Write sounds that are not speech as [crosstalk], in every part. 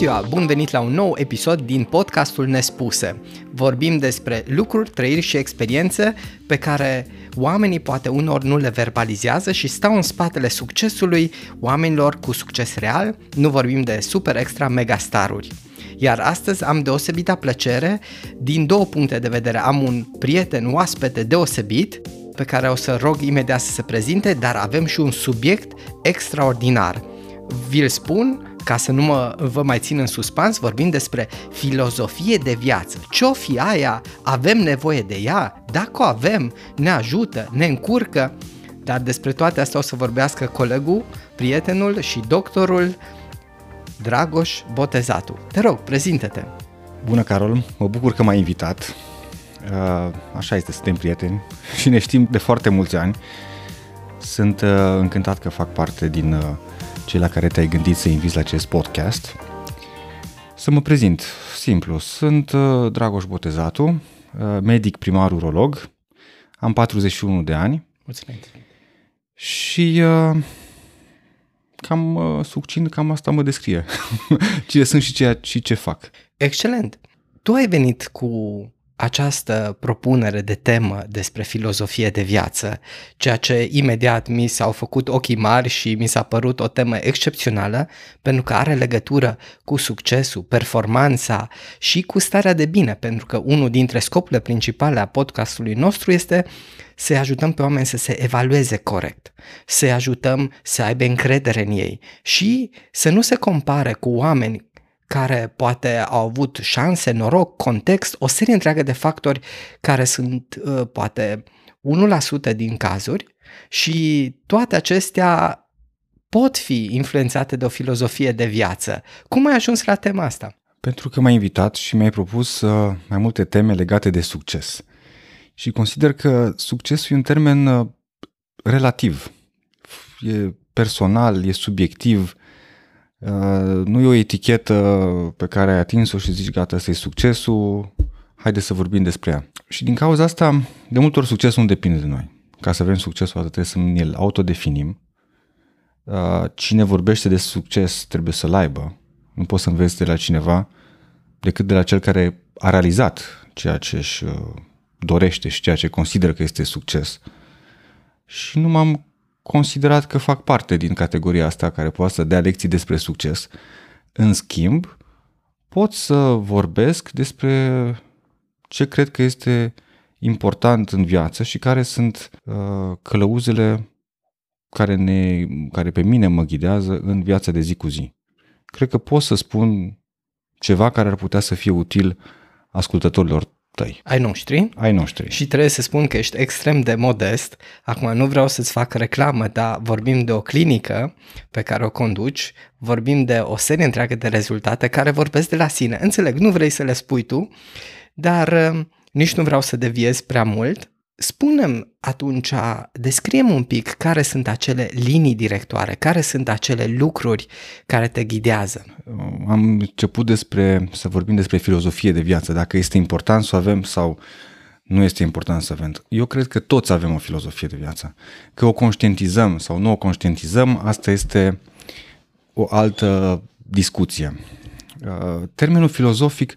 ziua! Bun venit la un nou episod din podcastul Nespuse. Vorbim despre lucruri, trăiri și experiențe pe care oamenii poate unor nu le verbalizează și stau în spatele succesului oamenilor cu succes real. Nu vorbim de super extra megastaruri. Iar astăzi am deosebită plăcere din două puncte de vedere. Am un prieten oaspete deosebit pe care o să rog imediat să se prezinte, dar avem și un subiect extraordinar. Vi-l spun ca să nu mă, vă mai țin în suspans, vorbim despre filozofie de viață. Ce-o fi aia? Avem nevoie de ea? Dacă o avem, ne ajută, ne încurcă? Dar despre toate astea o să vorbească colegul, prietenul și doctorul Dragoș Botezatu. Te rog, prezintă-te! Bună, Carol! Mă bucur că m-ai invitat. Uh, așa este, suntem prieteni și ne știm de foarte mulți ani. Sunt uh, încântat că fac parte din uh, cei la care te-ai gândit să inviți la acest podcast. Să mă prezint, simplu, sunt uh, Dragoș Botezatu, uh, medic primar urolog, am 41 de ani. Mulțumesc! Și uh, cam uh, succint, cam asta mă descrie. [laughs] Cine sunt și ce, și ce fac. Excelent! Tu ai venit cu această propunere de temă despre filozofie de viață, ceea ce imediat mi s-au făcut ochii mari și mi s-a părut o temă excepțională, pentru că are legătură cu succesul, performanța și cu starea de bine, pentru că unul dintre scopurile principale a podcastului nostru este să ajutăm pe oameni să se evalueze corect, să ajutăm să aibă încredere în ei și să nu se compare cu oameni care poate au avut șanse, noroc, context, o serie întreagă de factori care sunt uh, poate 1% din cazuri și toate acestea pot fi influențate de o filozofie de viață. Cum ai ajuns la tema asta? Pentru că m-ai invitat și mi-ai propus uh, mai multe teme legate de succes. Și consider că succesul e un termen uh, relativ. E personal, e subiectiv, Uh, nu e o etichetă pe care ai atins-o și zici gata, ăsta e succesul, haide să vorbim despre ea. Și din cauza asta, de multe ori succesul nu depinde de noi. Ca să avem succesul, atât trebuie să ne-l autodefinim. Uh, cine vorbește de succes trebuie să-l aibă. Nu poți să înveți de la cineva decât de la cel care a realizat ceea ce își uh, dorește și ceea ce consideră că este succes. Și nu m-am considerat că fac parte din categoria asta care poate să dea lecții despre succes. În schimb, pot să vorbesc despre ce cred că este important în viață și care sunt uh, călăuzele care, ne, care pe mine mă ghidează în viața de zi cu zi. Cred că pot să spun ceva care ar putea să fie util ascultătorilor tăi. Ai noștri. Ai noștri. Și trebuie să spun că ești extrem de modest. Acum nu vreau să-ți fac reclamă, dar vorbim de o clinică pe care o conduci, vorbim de o serie întreagă de rezultate care vorbesc de la sine. Înțeleg, nu vrei să le spui tu, dar uh, nici nu vreau să deviez prea mult. Spunem atunci, descriem un pic care sunt acele linii directoare, care sunt acele lucruri care te ghidează. Am început despre, să vorbim despre filozofie de viață, dacă este important să o avem sau nu este important să avem. Eu cred că toți avem o filozofie de viață. Că o conștientizăm sau nu o conștientizăm, asta este o altă discuție. Uh, termenul filozofic,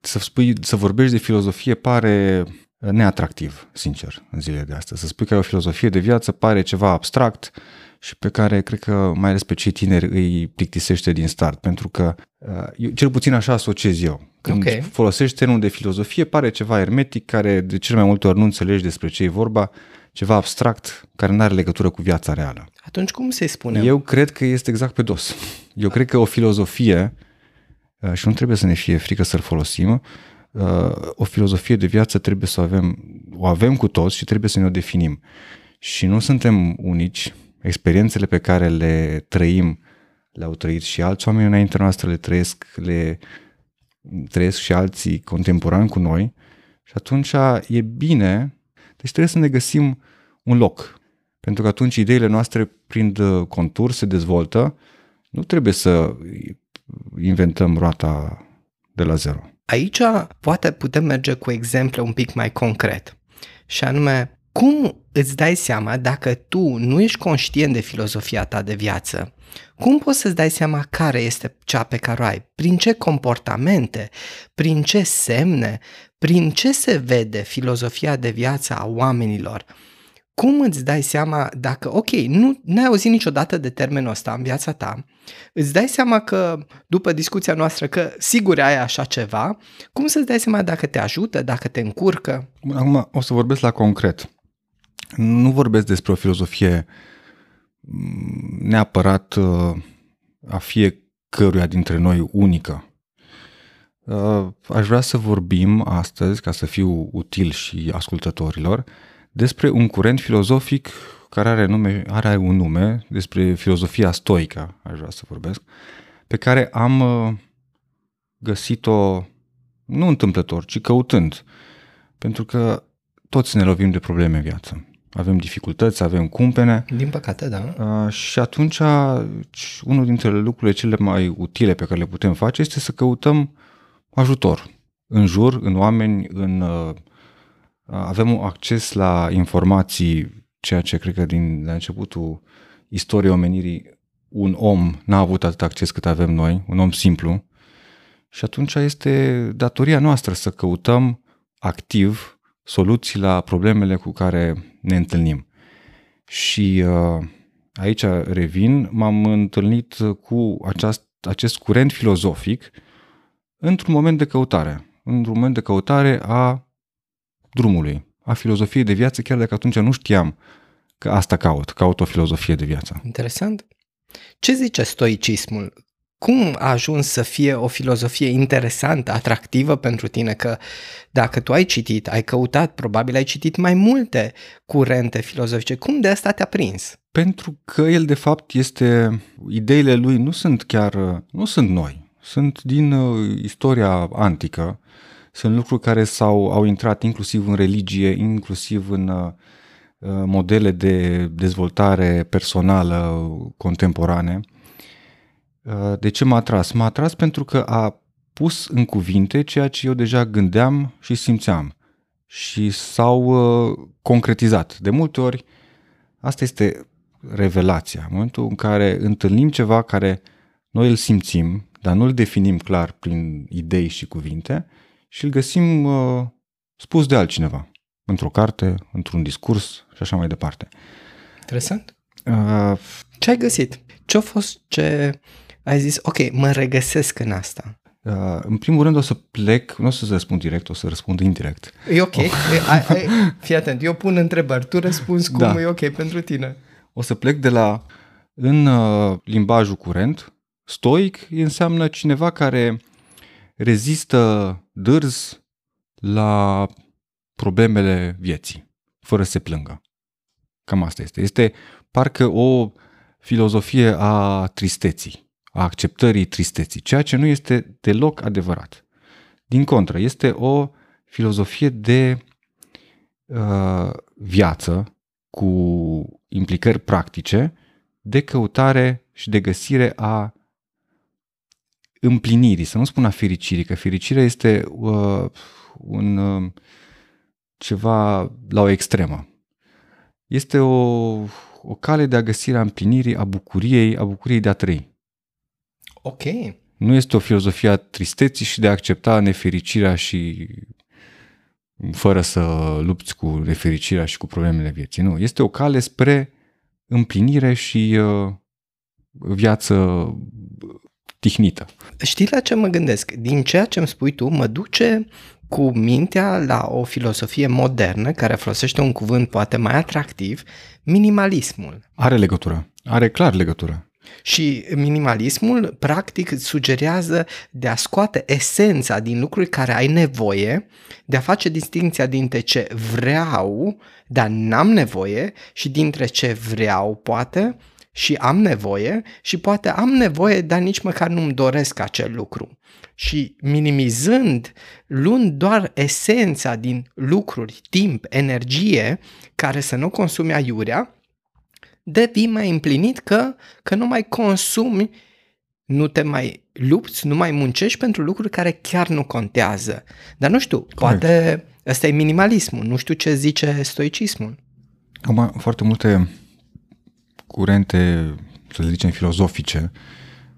să, spui, să vorbești de filozofie pare neatractiv, sincer, în zilele de astăzi. Să spui că ai o filozofie de viață pare ceva abstract și pe care cred că mai ales pe cei tineri îi plictisește din start, pentru că uh, eu, cel puțin așa asociez eu. Când okay. folosești termenul de filozofie, pare ceva ermetic, care de cel mai multe ori nu înțelegi despre ce e vorba, ceva abstract care nu are legătură cu viața reală. Atunci cum se spune? Eu cred că este exact pe dos. Eu cred că o filozofie, uh, și nu trebuie să ne fie frică să-l folosim, Uh, o filozofie de viață trebuie să o avem, o avem cu toți și trebuie să ne o definim. Și nu suntem unici, experiențele pe care le trăim le-au trăit și alți oameni înaintea noastră le trăiesc, le trăiesc și alții contemporani cu noi și atunci e bine, deci trebuie să ne găsim un loc. Pentru că atunci ideile noastre prind contur, se dezvoltă, nu trebuie să inventăm roata de la zero. Aici poate putem merge cu exemple un pic mai concret și anume cum îți dai seama dacă tu nu ești conștient de filozofia ta de viață? Cum poți să-ți dai seama care este cea pe care o ai? Prin ce comportamente? Prin ce semne? Prin ce se vede filozofia de viață a oamenilor? Cum îți dai seama dacă, ok, nu ai auzit niciodată de termenul ăsta în viața ta, îți dai seama că, după discuția noastră, că sigur ai așa ceva, cum să-ți dai seama dacă te ajută, dacă te încurcă? Acum o să vorbesc la concret. Nu vorbesc despre o filozofie mm, neapărat uh, a fiecăruia dintre noi unică. Uh, aș vrea să vorbim astăzi, ca să fiu util și ascultătorilor, despre un curent filozofic care are, nume, are un nume, despre filozofia stoică, aș vrea să vorbesc, pe care am uh, găsit-o nu întâmplător, ci căutând. Pentru că toți ne lovim de probleme în viață. Avem dificultăți, avem cumpene. Din păcate, da. Uh, și atunci, unul dintre lucrurile cele mai utile pe care le putem face este să căutăm ajutor în jur, în oameni, în uh, avem un acces la informații, ceea ce cred că din la începutul istoriei omenirii un om n-a avut atât acces cât avem noi, un om simplu, și atunci este datoria noastră să căutăm activ soluții la problemele cu care ne întâlnim. Și uh, aici revin, m-am întâlnit cu aceast, acest curent filozofic într-un moment de căutare, într-un moment de căutare a drumului, a filozofiei de viață, chiar dacă atunci nu știam că asta caut, caut o filozofie de viață. Interesant. Ce zice stoicismul? Cum a ajuns să fie o filozofie interesantă, atractivă pentru tine? Că dacă tu ai citit, ai căutat, probabil ai citit mai multe curente filozofice. Cum de asta te-a prins? Pentru că el, de fapt, este... Ideile lui nu sunt chiar... nu sunt noi. Sunt din uh, istoria antică sunt lucruri care s-au, au intrat inclusiv în religie, inclusiv în uh, modele de dezvoltare personală contemporane. Uh, de ce m-a atras? M-a atras pentru că a pus în cuvinte ceea ce eu deja gândeam și simțeam și s-au uh, concretizat. De multe ori, asta este revelația. În momentul în care întâlnim ceva care noi îl simțim, dar nu îl definim clar prin idei și cuvinte, și îl găsim uh, spus de altcineva, într-o carte, într-un discurs și așa mai departe. Interesant. Uh, ce ai găsit? Ce a fost ce ai zis, ok, mă regăsesc în asta? Uh, în primul rând o să plec, nu o să răspund direct, o să răspund indirect. E ok, oh. ai, ai, fii atent, eu pun întrebări, tu răspunzi cum da. e ok pentru tine. O să plec de la, în uh, limbajul curent, stoic înseamnă cineva care rezistă dârz la problemele vieții, fără să se plângă. Cam asta este. Este parcă o filozofie a tristeții, a acceptării tristeții, ceea ce nu este deloc adevărat. Din contră, este o filozofie de uh, viață cu implicări practice, de căutare și de găsire a împlinirii, să nu spun a fericirii, că fericirea este uh, un uh, ceva la o extremă. Este o, o cale de a găsi a împlinirii, a bucuriei, a bucuriei de a trăi. Ok. Nu este o filozofie a tristeții și de a accepta nefericirea și fără să lupți cu nefericirea și cu problemele vieții. Nu, este o cale spre împlinire și uh, viață tihnită. Știi la ce mă gândesc? Din ceea ce îmi spui tu, mă duce cu mintea la o filosofie modernă care folosește un cuvânt poate mai atractiv, minimalismul. Are legătură, are clar legătură. Și minimalismul, practic, sugerează de a scoate esența din lucruri care ai nevoie, de a face distinția dintre ce vreau, dar n-am nevoie, și dintre ce vreau, poate, și am nevoie și poate am nevoie, dar nici măcar nu-mi doresc acel lucru. Și minimizând, luând doar esența din lucruri, timp, energie, care să nu consume aiurea, devii mai împlinit că, că nu mai consumi, nu te mai lupți, nu mai muncești pentru lucruri care chiar nu contează. Dar nu știu, Correct. poate ăsta e minimalismul, nu știu ce zice stoicismul. Acum, foarte multe curente, să le zicem, filozofice,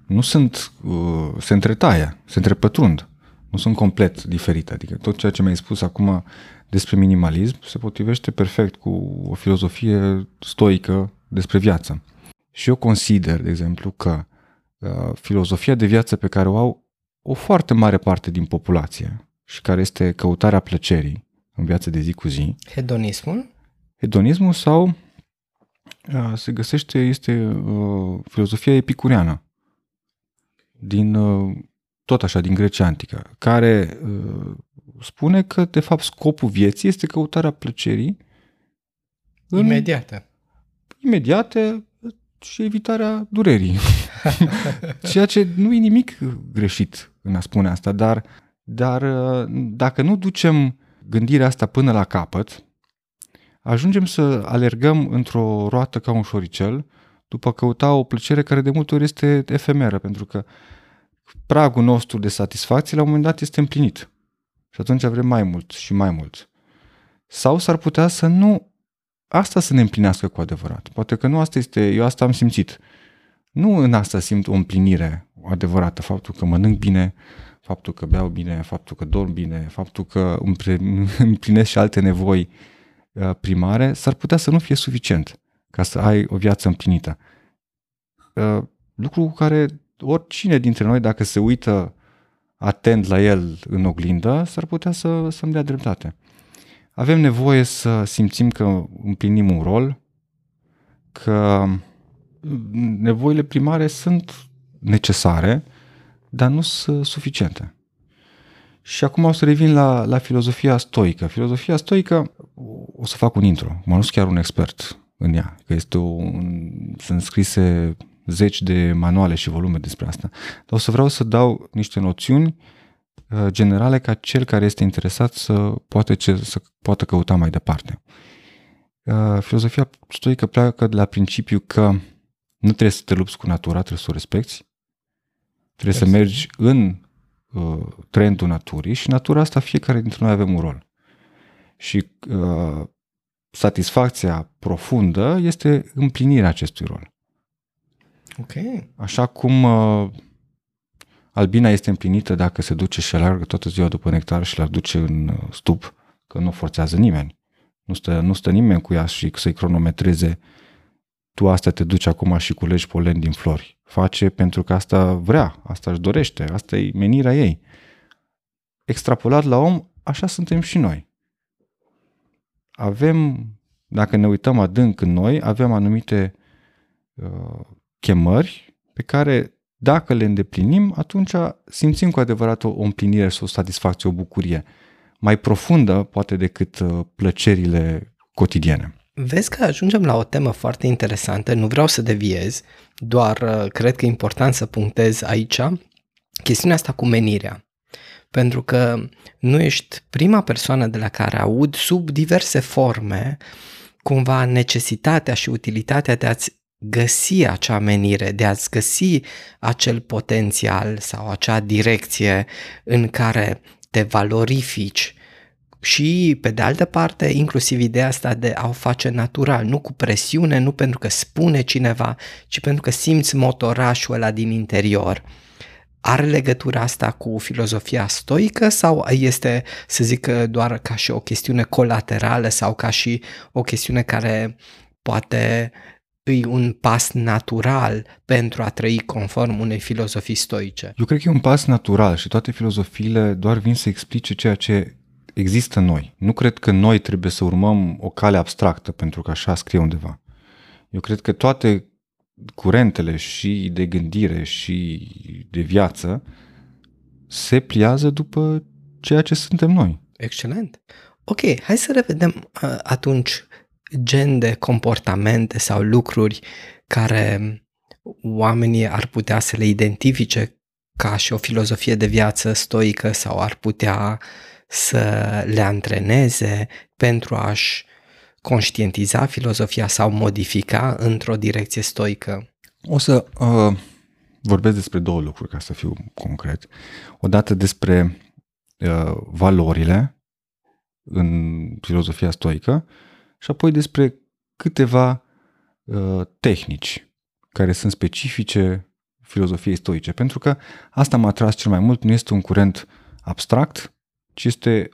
nu sunt, uh, se întretaie, se întrepătrund, nu sunt complet diferite. Adică tot ceea ce mi-ai spus acum despre minimalism se potrivește perfect cu o filozofie stoică despre viață. Și eu consider, de exemplu, că uh, filozofia de viață pe care o au o foarte mare parte din populație și care este căutarea plăcerii în viața de zi cu zi. Hedonismul? Hedonismul sau uh, se găsește, este uh, filozofia epicureană din uh, tot așa, din Grecia Antică, care uh, spune că, de fapt, scopul vieții este căutarea plăcerii în... imediată. Imediate și evitarea durerii. [laughs] Ceea ce nu e nimic greșit în a spune asta, dar, dar uh, dacă nu ducem gândirea asta până la capăt, ajungem să alergăm într-o roată ca un șoricel după a căuta o plăcere care de multe ori este efemeră, pentru că pragul nostru de satisfacție la un moment dat este împlinit. Și atunci vrem mai mult și mai mult. Sau s-ar putea să nu asta să ne împlinească cu adevărat. Poate că nu asta este, eu asta am simțit. Nu în asta simt o împlinire adevărată, faptul că mănânc bine, faptul că beau bine, faptul că dorm bine, faptul că împlinesc și alte nevoi uh, primare, s-ar putea să nu fie suficient ca să ai o viață împlinită. Uh, lucru cu care oricine dintre noi, dacă se uită atent la el în oglindă, s-ar putea să, să-mi dea dreptate. Avem nevoie să simțim că împlinim un rol, că nevoile primare sunt necesare, dar nu sunt suficiente. Și acum o să revin la, la filozofia stoică. Filozofia stoică, o să fac un intro, mă nu sunt chiar un expert în ea, că este un, sunt scrise zeci de manuale și volume despre asta. Dar o să vreau să dau niște noțiuni uh, generale ca cel care este interesat să poată, ce, să poată căuta mai departe. Uh, filozofia stoică pleacă de la principiu că nu trebuie să te lupți cu natura, trebuie să o respecti. Trebuie exact. să mergi în uh, trendul naturii și natura asta fiecare dintre noi avem un rol. Și uh, satisfacția profundă este împlinirea acestui rol. Ok. Așa cum uh, albina este împlinită dacă se duce și alargă toată ziua după nectar și l-ar duce în uh, stup, că nu forțează nimeni. Nu stă, nu stă nimeni cu ea și să-i cronometreze tu asta te duci acum și culegi polen din flori. Face pentru că asta vrea, asta își dorește, asta e menirea ei. Extrapolat la om, așa suntem și noi. Avem, dacă ne uităm adânc în noi, avem anumite uh, chemări pe care dacă le îndeplinim, atunci simțim cu adevărat o împlinire sau o satisfacție, o bucurie mai profundă, poate, decât uh, plăcerile cotidiene. Vezi că ajungem la o temă foarte interesantă, nu vreau să deviez, doar uh, cred că e important să punctez aici chestiunea asta cu menirea. Pentru că nu ești prima persoană de la care aud sub diverse forme cumva necesitatea și utilitatea de a-ți găsi acea menire, de a-ți găsi acel potențial sau acea direcție în care te valorifici și, pe de altă parte, inclusiv ideea asta de a o face natural, nu cu presiune, nu pentru că spune cineva, ci pentru că simți motorașul ăla din interior. Are legătura asta cu filozofia stoică sau este, să zic, doar ca și o chestiune colaterală sau ca și o chestiune care poate e un pas natural pentru a trăi conform unei filozofii stoice? Eu cred că e un pas natural și toate filozofiile doar vin să explice ceea ce există în noi. Nu cred că noi trebuie să urmăm o cale abstractă pentru că așa scrie undeva. Eu cred că toate curentele și de gândire și de viață se pliază după ceea ce suntem noi. Excelent. Ok, hai să revedem uh, atunci gen de comportamente sau lucruri care oamenii ar putea să le identifice ca și o filozofie de viață stoică sau ar putea să le antreneze pentru a-și conștientiza filozofia sau modifica într-o direcție stoică? O să uh, vorbesc despre două lucruri, ca să fiu concret. Odată despre uh, valorile în filozofia stoică și apoi despre câteva uh, tehnici care sunt specifice filozofiei stoice, pentru că asta m-a atras cel mai mult, nu este un curent abstract, ci este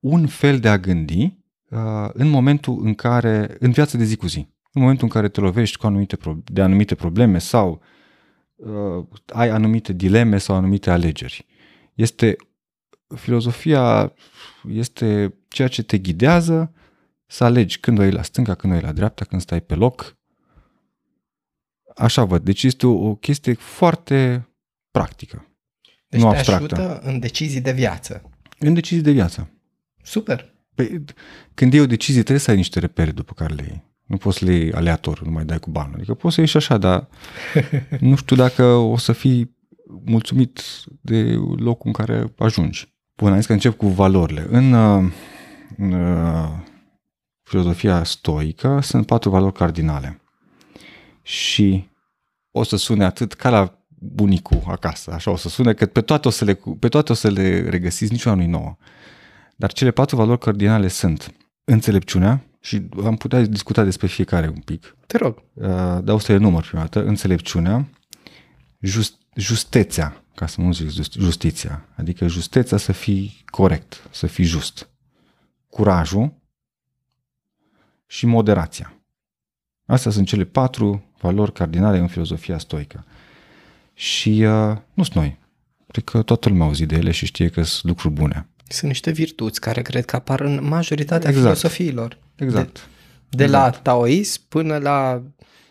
un fel de a gândi uh, în momentul în care, în viața de zi cu zi, în momentul în care te lovești cu anumite, de anumite probleme sau uh, ai anumite dileme sau anumite alegeri. Este filozofia este ceea ce te ghidează să alegi când o iei la stânga, când o iei la dreapta, când stai pe loc. Așa văd. Deci este o, o chestie foarte practică. Deci nu te abstractă. ajută în decizii de viață. În decizii de viață. Super. Păi, când iei o decizie, trebuie să ai niște repere după care le iei. Nu poți să le iei aleator, nu mai dai cu banul. Adică poți să ieși și așa, dar [laughs] nu știu dacă o să fii mulțumit de locul în care ajungi. Bun, am zis că încep cu valorile. În, uh, în uh, filozofia stoică sunt patru valori cardinale. Și o să sune atât ca la bunicul acasă, așa o să sune, că pe toate o să le, pe toate o să le regăsiți, niciuna nu-i nouă. Dar cele patru valori cardinale sunt înțelepciunea, și am putea discuta despre fiecare un pic. Te rog. Uh, dar o să le număr prima dată. Înțelepciunea, just, justețea, ca să nu zic justiția, adică justeția să fii corect, să fii just. Curajul și moderația. Astea sunt cele patru valori cardinale în filozofia stoică. Și uh, nu sunt noi. Cred că toată lumea a auzit de ele și știe că sunt lucruri bune. Sunt niște virtuți care cred că apar în majoritatea Exact. filosofiilor. Exact. De, de la Exact. taoism până la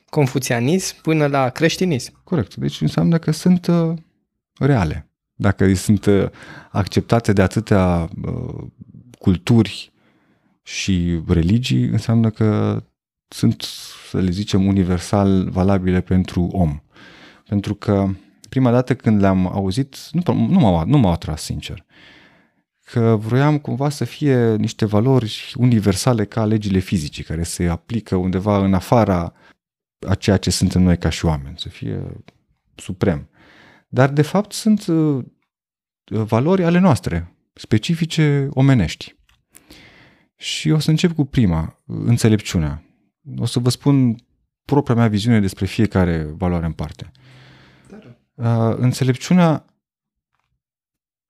confuțianism până la creștinism. Corect. Deci înseamnă că sunt uh, reale. Dacă sunt uh, acceptate de atâtea uh, culturi și religii, înseamnă că sunt, să le zicem, universal valabile pentru om. Pentru că prima dată când le-am auzit, nu, nu, m-au, nu m-au atras, sincer. Că vroiam cumva să fie niște valori universale ca legile fizice, care se aplică undeva în afara a ceea ce suntem noi ca și oameni, să fie suprem. Dar, de fapt, sunt uh, valori ale noastre, specifice omenești. Și o să încep cu prima, înțelepciunea. O să vă spun propria mea viziune despre fiecare valoare în parte. Uh, înțelepciunea,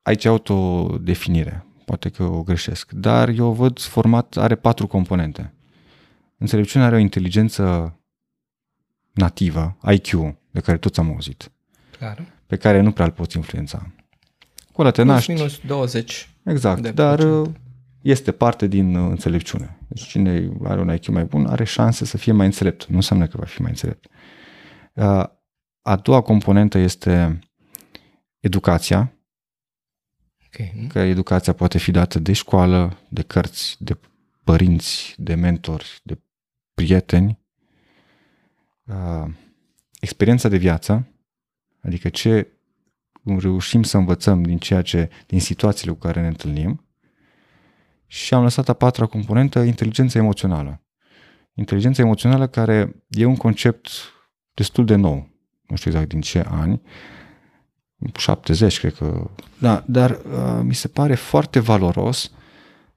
aici autodefinire, poate că o greșesc, dar eu o văd format, are patru componente. Înțelepciunea are o inteligență nativă, IQ, de care toți am auzit, Clar. pe care nu prea îl poți influența. Cu te Plus naști, minus 20. exact, de dar procent. uh, este parte din uh, înțelepciune. Deci cine are un IQ mai bun are șanse să fie mai înțelept. Nu înseamnă că va fi mai înțelept. Uh, A doua componentă este educația, Ok. că educația poate fi dată de școală, de cărți, de părinți, de mentori, de prieteni. Uh, Experiența de viață, adică ce reușim să învățăm din ceea ce, din situațiile cu care ne întâlnim. Și am lăsat a patra componentă, inteligența emoțională. Inteligența emoțională care e un concept destul de nou, nu știu exact din ce ani, 70 cred că, da, dar uh, mi se pare foarte valoros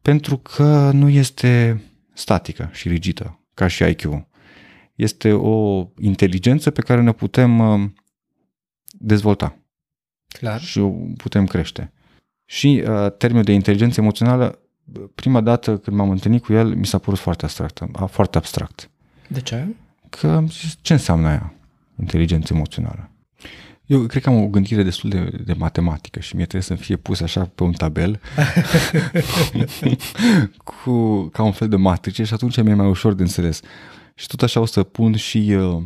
pentru că nu este statică și rigidă, ca și IQ. Este o inteligență pe care ne putem uh, dezvolta Clar. și o putem crește. Și uh, termenul de inteligență emoțională, prima dată când m-am întâlnit cu el, mi s-a părut foarte abstract. a- Foarte abstract. De ce? Că am zis, ce înseamnă aia, inteligență emoțională? Eu cred că am o gândire destul de, de matematică și mie trebuie să fie pus așa pe un tabel [laughs] cu, ca un fel de matrice și atunci mi-e mai ușor de înțeles. Și tot așa o să pun și uh,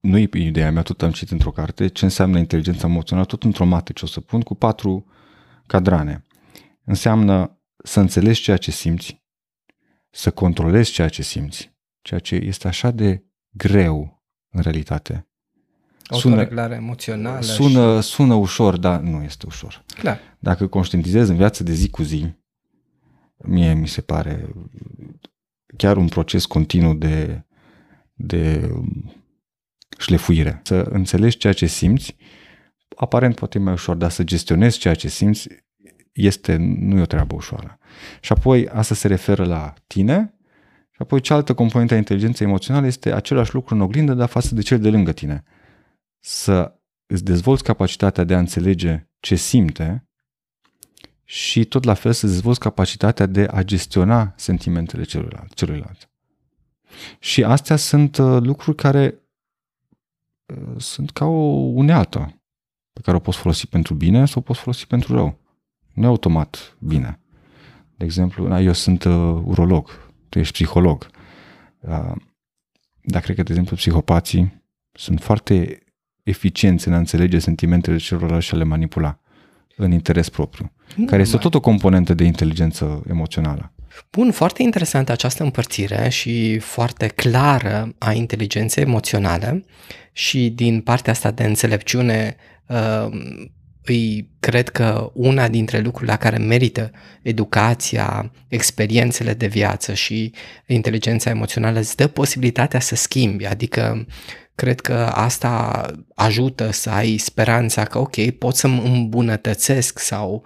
nu e ideea mea, tot am citit într-o carte, ce înseamnă inteligența emoțională, tot într-o matrice o să pun cu patru cadrane. Înseamnă să înțelegi ceea ce simți, să controlezi ceea ce simți, ceea ce este așa de greu în realitate. Sună, Autoreglare emoțională. sună, sună ușor, dar nu este ușor. Și... Clar. Dacă conștientizezi în viața de zi cu zi, mie mi se pare chiar un proces continuu de, de șlefuire. Să înțelegi ceea ce simți, aparent poate e mai ușor, dar să gestionezi ceea ce simți este, nu e o treabă ușoară. Și apoi asta se referă la tine și apoi cealaltă componentă a inteligenței emoționale este același lucru în oglindă, dar față de cel de lângă tine. Să îți dezvolți capacitatea de a înțelege ce simte și tot la fel să dezvolți capacitatea de a gestiona sentimentele celuilalt. celuilalt. Și astea sunt uh, lucruri care uh, sunt ca o unealtă pe care o poți folosi pentru bine sau o poți folosi pentru rău. Nu e automat bine. De exemplu, eu sunt uh, urolog, tu ești psiholog. Uh, dar cred că, de exemplu, psihopații sunt foarte eficienți în a înțelege sentimentele celorlalți și a le manipula în interes propriu, nu care este tot o componentă de inteligență emoțională. Bun, foarte interesantă această împărțire și foarte clară a inteligenței emoționale și din partea asta de înțelepciune uh, îi cred că una dintre lucrurile la care merită educația, experiențele de viață și inteligența emoțională îți dă posibilitatea să schimbi, adică cred că asta ajută să ai speranța că ok, pot să mă îmbunătățesc sau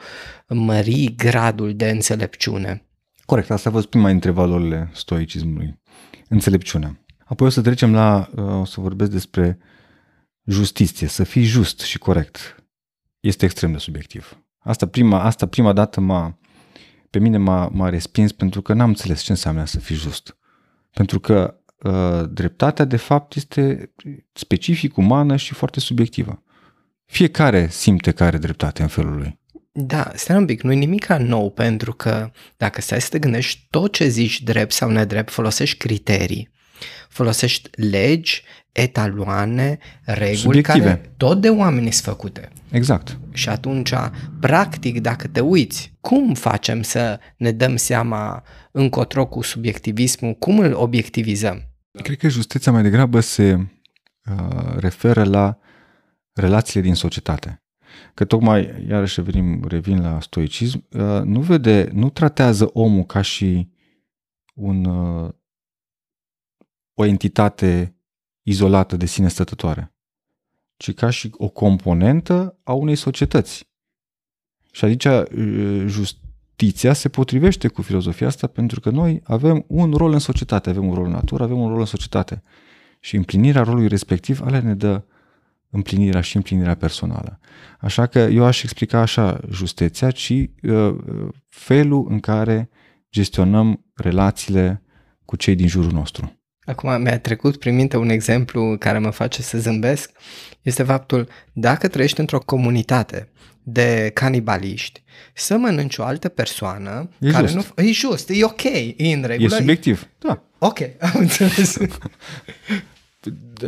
mări gradul de înțelepciune. Corect, asta a fost prima dintre valorile stoicismului, înțelepciunea. Apoi o să trecem la, uh, o să vorbesc despre justiție, să fii just și corect. Este extrem de subiectiv. Asta prima, asta prima dată m-a, pe mine m-a, m-a respins pentru că n-am înțeles ce înseamnă să fii just. Pentru că uh, dreptatea de fapt este specific umană și foarte subiectivă. Fiecare simte că are dreptate în felul lui. Da, stai un pic, nu e nimic nou, pentru că dacă stai să te gândești, tot ce zici drept sau nedrept, folosești criterii, folosești legi, etaloane, reguli Subiective. care tot de oameni sunt făcute. Exact. Și atunci, practic, dacă te uiți, cum facem să ne dăm seama încotro cu subiectivismul, cum îl obiectivizăm? Cred că justiția mai degrabă se uh, referă la relațiile din societate. Că tocmai, iarăși revenim, revin la stoicism, uh, nu vede, nu tratează omul ca și un, uh, o entitate izolată de sine stătătoare, ci ca și o componentă a unei societăți. Și aici uh, justiția se potrivește cu filozofia asta pentru că noi avem un rol în societate, avem un rol în natură, avem un rol în societate. Și împlinirea rolului respectiv, ale ne dă împlinirea și împlinirea personală. Așa că eu aș explica așa justeția, ci uh, felul în care gestionăm relațiile cu cei din jurul nostru. Acum mi-a trecut prin minte un exemplu care mă face să zâmbesc, este faptul dacă trăiești într-o comunitate de canibaliști, să mănânci o altă persoană e care just. nu... E just, e ok, e în regulă. E subiectiv, da. Ok, [laughs] am înțeles.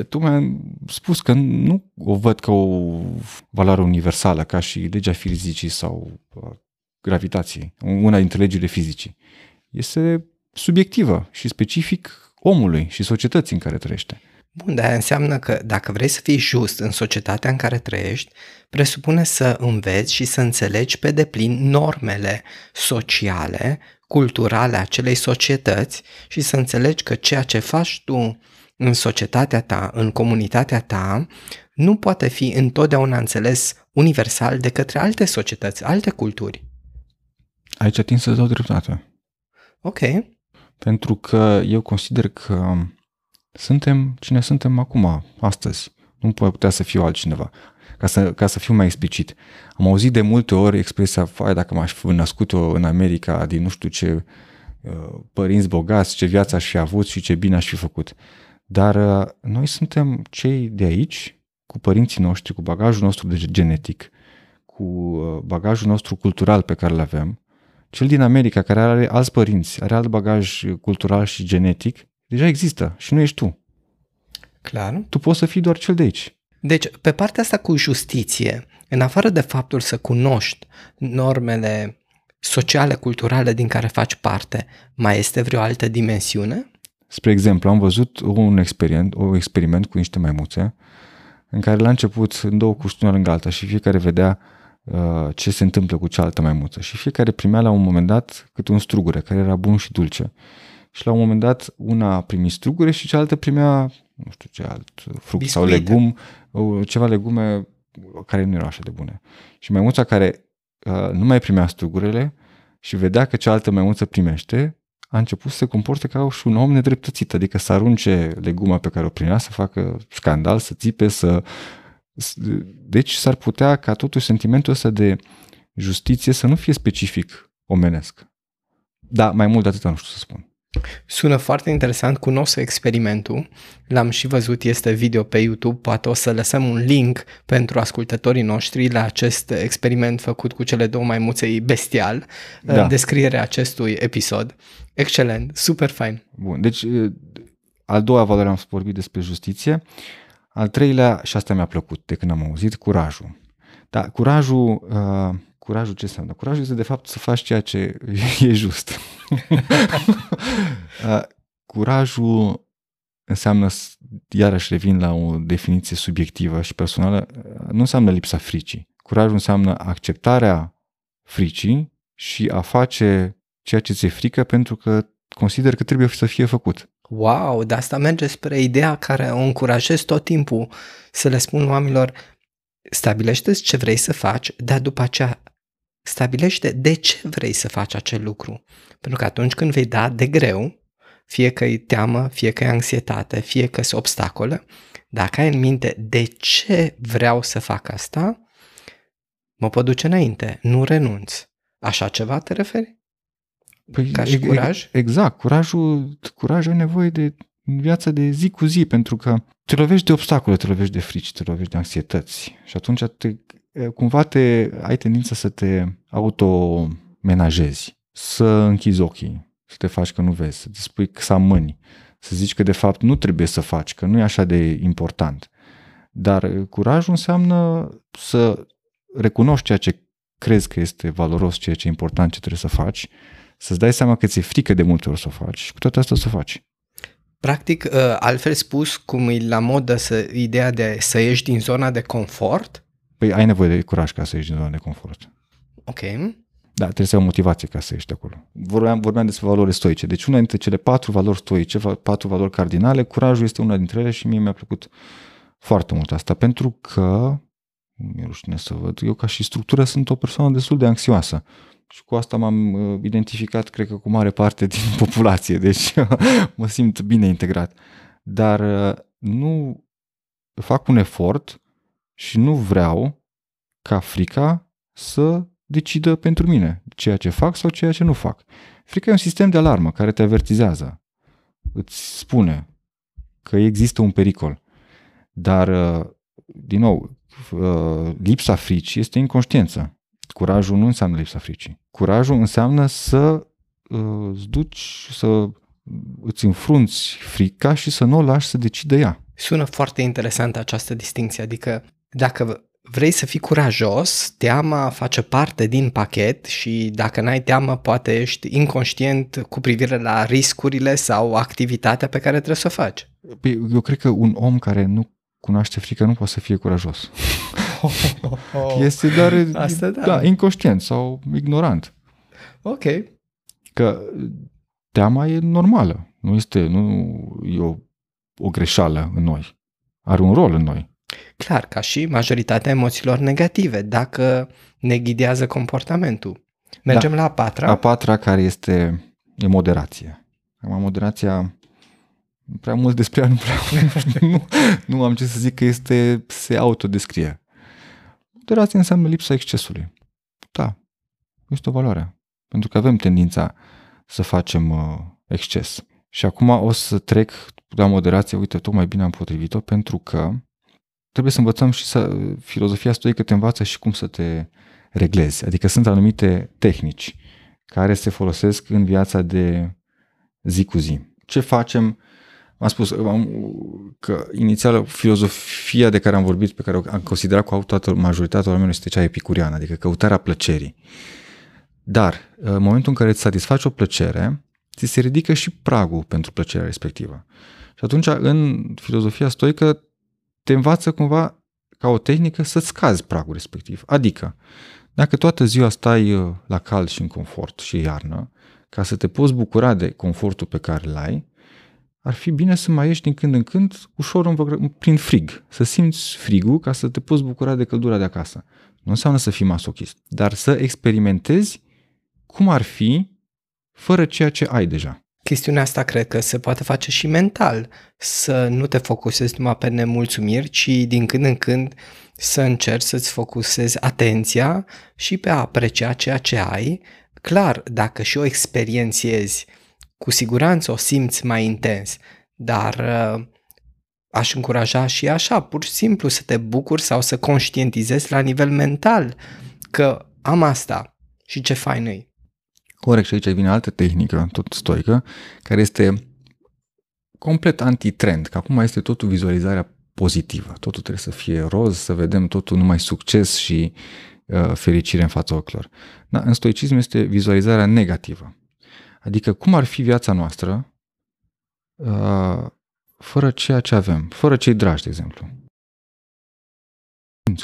tu mi-ai spus că nu o văd ca o valoare universală, ca și legea fizicii sau uh, gravitației, una dintre legile fizicii. Este subiectivă și specific omului și societății în care trăiește. Bun, dar înseamnă că dacă vrei să fii just în societatea în care trăiești, presupune să înveți și să înțelegi pe deplin normele sociale, culturale a acelei societăți și să înțelegi că ceea ce faci tu în societatea ta, în comunitatea ta, nu poate fi întotdeauna înțeles universal de către alte societăți, alte culturi. Aici ating să dau dreptate. Ok. Pentru că eu consider că suntem cine suntem acum, astăzi. Nu poate putea să fiu altcineva. Ca să, ca să fiu mai explicit. Am auzit de multe ori expresia, fai dacă m-aș fi născut eu în America din nu știu ce uh, părinți bogați, ce viață aș fi avut și ce bine aș fi făcut. Dar uh, noi suntem cei de aici, cu părinții noștri, cu bagajul nostru de genetic, cu uh, bagajul nostru cultural pe care îl avem, cel din America care are alți părinți, are alt bagaj cultural și genetic, deja există și nu ești tu. Clar. Tu poți să fii doar cel de aici. Deci, pe partea asta cu justiție, în afară de faptul să cunoști normele sociale, culturale din care faci parte, mai este vreo altă dimensiune? Spre exemplu, am văzut un experiment, un experiment cu niște maimuțe în care la început în două cuști una lângă alta și fiecare vedea uh, ce se întâmplă cu cealaltă maimuță și fiecare primea la un moment dat câte un strugure care era bun și dulce. Și la un moment dat una a primit strugure și cealaltă primea, nu știu ce alt fruct Biscuite. sau legum, ceva legume care nu erau așa de bune. Și maimuța care uh, nu mai primea strugurele și vedea că cealaltă maimuță primește, a început să se comporte ca și un om nedreptățit, adică să arunce leguma pe care o primea, să facă scandal, să țipe, să... Deci s-ar putea ca totuși sentimentul ăsta de justiție să nu fie specific omenesc. Da, mai mult de atât nu știu să spun. Sună foarte interesant, cunosc experimentul, l-am și văzut, este video pe YouTube, poate o să lăsăm un link pentru ascultătorii noștri la acest experiment făcut cu cele două maimuțe bestial da. în descrierea acestui episod. Excelent, super fain. Bun, deci al doua valoare am vorbit despre justiție, al treilea, și asta mi-a plăcut de când am auzit, curajul. Da, curajul uh, Curajul ce înseamnă? Curajul este de fapt să faci ceea ce [laughs] e just. [laughs] Curajul înseamnă, iarăși revin la o definiție subiectivă și personală, nu înseamnă lipsa fricii. Curajul înseamnă acceptarea fricii și a face ceea ce ți-e frică pentru că consider că trebuie să fie făcut. Wow, de asta merge spre ideea care o încurajez tot timpul să le spun oamenilor, stabilește ce vrei să faci, dar după aceea stabilește de ce vrei să faci acel lucru. Pentru că atunci când vei da de greu, fie că e teamă, fie că e anxietate, fie că sunt obstacole, dacă ai în minte de ce vreau să fac asta, mă pot duce înainte, nu renunț. Așa ceva te referi? Păi, Ca și curaj? Exact. Curajul, curajul ai nevoie de viața de zi cu zi, pentru că te lovești de obstacole, te lovești de frici, te lovești de anxietăți și atunci te cumva te, ai tendința să te automenajezi, să închizi ochii, să te faci că nu vezi, să te spui că să amâni, să zici că de fapt nu trebuie să faci, că nu e așa de important. Dar curajul înseamnă să recunoști ceea ce crezi că este valoros, ceea ce e important, ce trebuie să faci, să-ți dai seama că ți-e frică de multe ori să o faci și cu toate astea să o faci. Practic, altfel spus, cum e la modă să, ideea de să ieși din zona de confort, Păi ai nevoie de curaj ca să ieși din zona de confort. Ok. Da, trebuie să ai o motivație ca să ieși de acolo. Vorbeam, vorbeam despre valori stoice. Deci una dintre cele patru valori stoice, patru valori cardinale, curajul este una dintre ele și mie mi-a plăcut foarte mult asta, pentru că, mi-e rușine să văd, eu ca și structură sunt o persoană destul de anxioasă. Și cu asta m-am uh, identificat, cred că, cu mare parte din [laughs] populație, deci [laughs] mă simt bine integrat. Dar uh, nu fac un efort și nu vreau ca frica să decidă pentru mine ceea ce fac sau ceea ce nu fac. Frica e un sistem de alarmă care te avertizează, îți spune că există un pericol. Dar, uh, din nou, uh, lipsa fricii este inconștiență. Curajul nu înseamnă lipsa fricii. Curajul înseamnă să uh, îți duci, să îți înfrunți frica și să nu o lași să decidă ea. Sună foarte interesant această distinție, adică dacă vrei să fii curajos, teama face parte din pachet și dacă n-ai teamă, poate ești inconștient cu privire la riscurile sau activitatea pe care trebuie să o faci. Păi, eu cred că un om care nu cunoaște frică nu poate să fie curajos. [laughs] [laughs] este doar Asta da. Da, inconștient sau ignorant. Ok. Că teama e normală, nu este nu e o, o greșeală în noi. Are un rol în noi. Clar, ca și majoritatea emoțiilor negative, dacă ne ghidează comportamentul. Mergem da. la a patra. A patra care este e moderație. Acum, moderația, prea mult despre ea nu prea, [laughs] nu, nu am ce să zic că este, se autodescrie. Moderație înseamnă lipsa excesului. Da, este o valoare. Pentru că avem tendința să facem uh, exces. Și acum o să trec la moderație, uite, tocmai bine am potrivit-o, pentru că trebuie să învățăm și să, filozofia stoică te învață și cum să te reglezi. Adică sunt anumite tehnici care se folosesc în viața de zi cu zi. Ce facem? Am spus că inițial filozofia de care am vorbit, pe care am considerat cu toată majoritatea oamenilor este cea epicuriană, adică căutarea plăcerii. Dar în momentul în care îți satisfaci o plăcere, ți se ridică și pragul pentru plăcerea respectivă. Și atunci, în filozofia stoică, te învață cumva ca o tehnică să scazi pragul respectiv. Adică, dacă toată ziua stai uh, la cald și în confort și iarnă, ca să te poți bucura de confortul pe care îl ai, ar fi bine să mai ieși din când în când ușor în, prin frig, să simți frigul ca să te poți bucura de căldura de acasă. Nu înseamnă să fii masochist, dar să experimentezi cum ar fi fără ceea ce ai deja. Chestiunea asta cred că se poate face și mental, să nu te focusezi numai pe nemulțumiri, ci din când în când să încerci să-ți focusezi atenția și pe a aprecia ceea ce ai. Clar, dacă și o experiențiezi, cu siguranță o simți mai intens, dar uh, aș încuraja și așa, pur și simplu să te bucuri sau să conștientizezi la nivel mental că am asta și ce fain e. Corect, și aici vine altă tehnică, tot stoică, care este complet antitrend, că acum este totul vizualizarea pozitivă. Totul trebuie să fie roz, să vedem totul numai succes și uh, fericire în fața ochilor. Da, în stoicism este vizualizarea negativă. Adică cum ar fi viața noastră uh, fără ceea ce avem, fără cei dragi, de exemplu.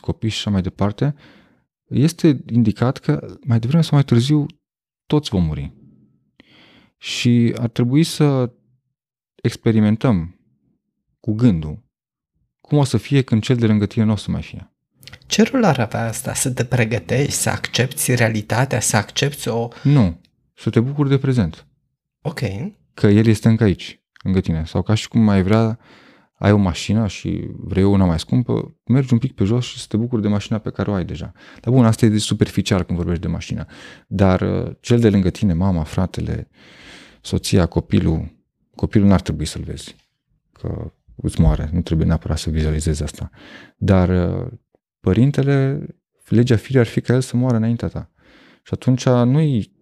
Copii și așa mai departe, este indicat că mai devreme sau mai târziu toți vom muri. Și ar trebui să experimentăm cu gândul cum o să fie când cel de lângă tine nu o să mai fie. Ce rol ar avea asta? Să te pregătești, să accepti realitatea, să accepti o... Nu, să te bucuri de prezent. Ok. Că el este încă aici, lângă tine. Sau ca și cum mai vrea, ai o mașină și vrei una mai scumpă, mergi un pic pe jos și să te bucuri de mașina pe care o ai deja. Dar bun, asta e superficial când vorbești de mașină. Dar uh, cel de lângă tine, mama, fratele, soția, copilul, copilul n-ar trebui să-l vezi. Că îți moare, nu trebuie neapărat să vizualizezi asta. Dar uh, părintele, legea firii ar fi ca el să moară înaintea ta. Și atunci nu-i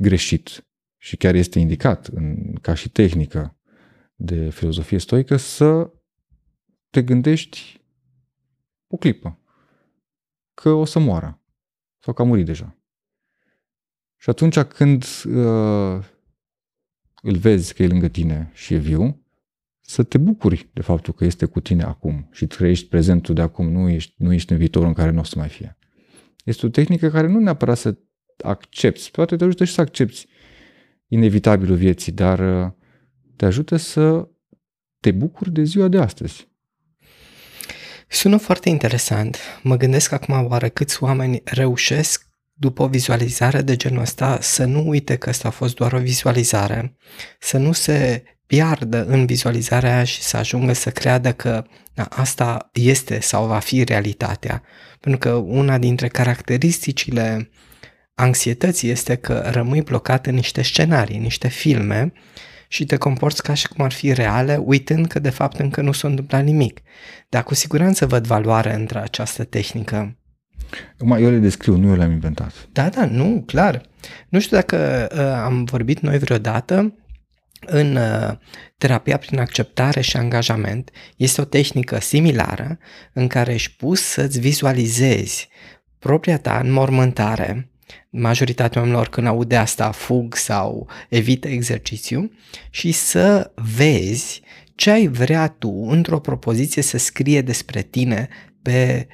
greșit și chiar este indicat în, ca și tehnică de filozofie stoică să te gândești o clipă că o să moară sau că a murit deja. Și atunci când uh, îl vezi că e lângă tine și e viu, să te bucuri de faptul că este cu tine acum și trăiești prezentul de acum, nu ești, nu ești în viitorul în care nu o să mai fie. Este o tehnică care nu neapărat să accepti, poate te ajută și să accepti inevitabilul vieții, dar uh, te ajută să te bucuri de ziua de astăzi. Sună foarte interesant. Mă gândesc acum oare câți oameni reușesc după o vizualizare de genul ăsta să nu uite că asta a fost doar o vizualizare, să nu se piardă în vizualizarea aia și să ajungă să creadă că da, asta este sau va fi realitatea. Pentru că una dintre caracteristicile anxietății este că rămâi blocat în niște scenarii, în niște filme și te comporți ca și cum ar fi reale, uitând că de fapt încă nu s-a întâmplat nimic. Dar cu siguranță văd valoare între această tehnică. Acum, eu le descriu, nu eu le-am inventat. Da, da, nu, clar. Nu știu dacă uh, am vorbit noi vreodată în uh, terapia prin acceptare și angajament. Este o tehnică similară în care ești pus să-ți vizualizezi propria ta înmormântare majoritatea oamenilor când aude asta fug sau evită exercițiu și să vezi ce ai vrea tu într-o propoziție să scrie despre tine pe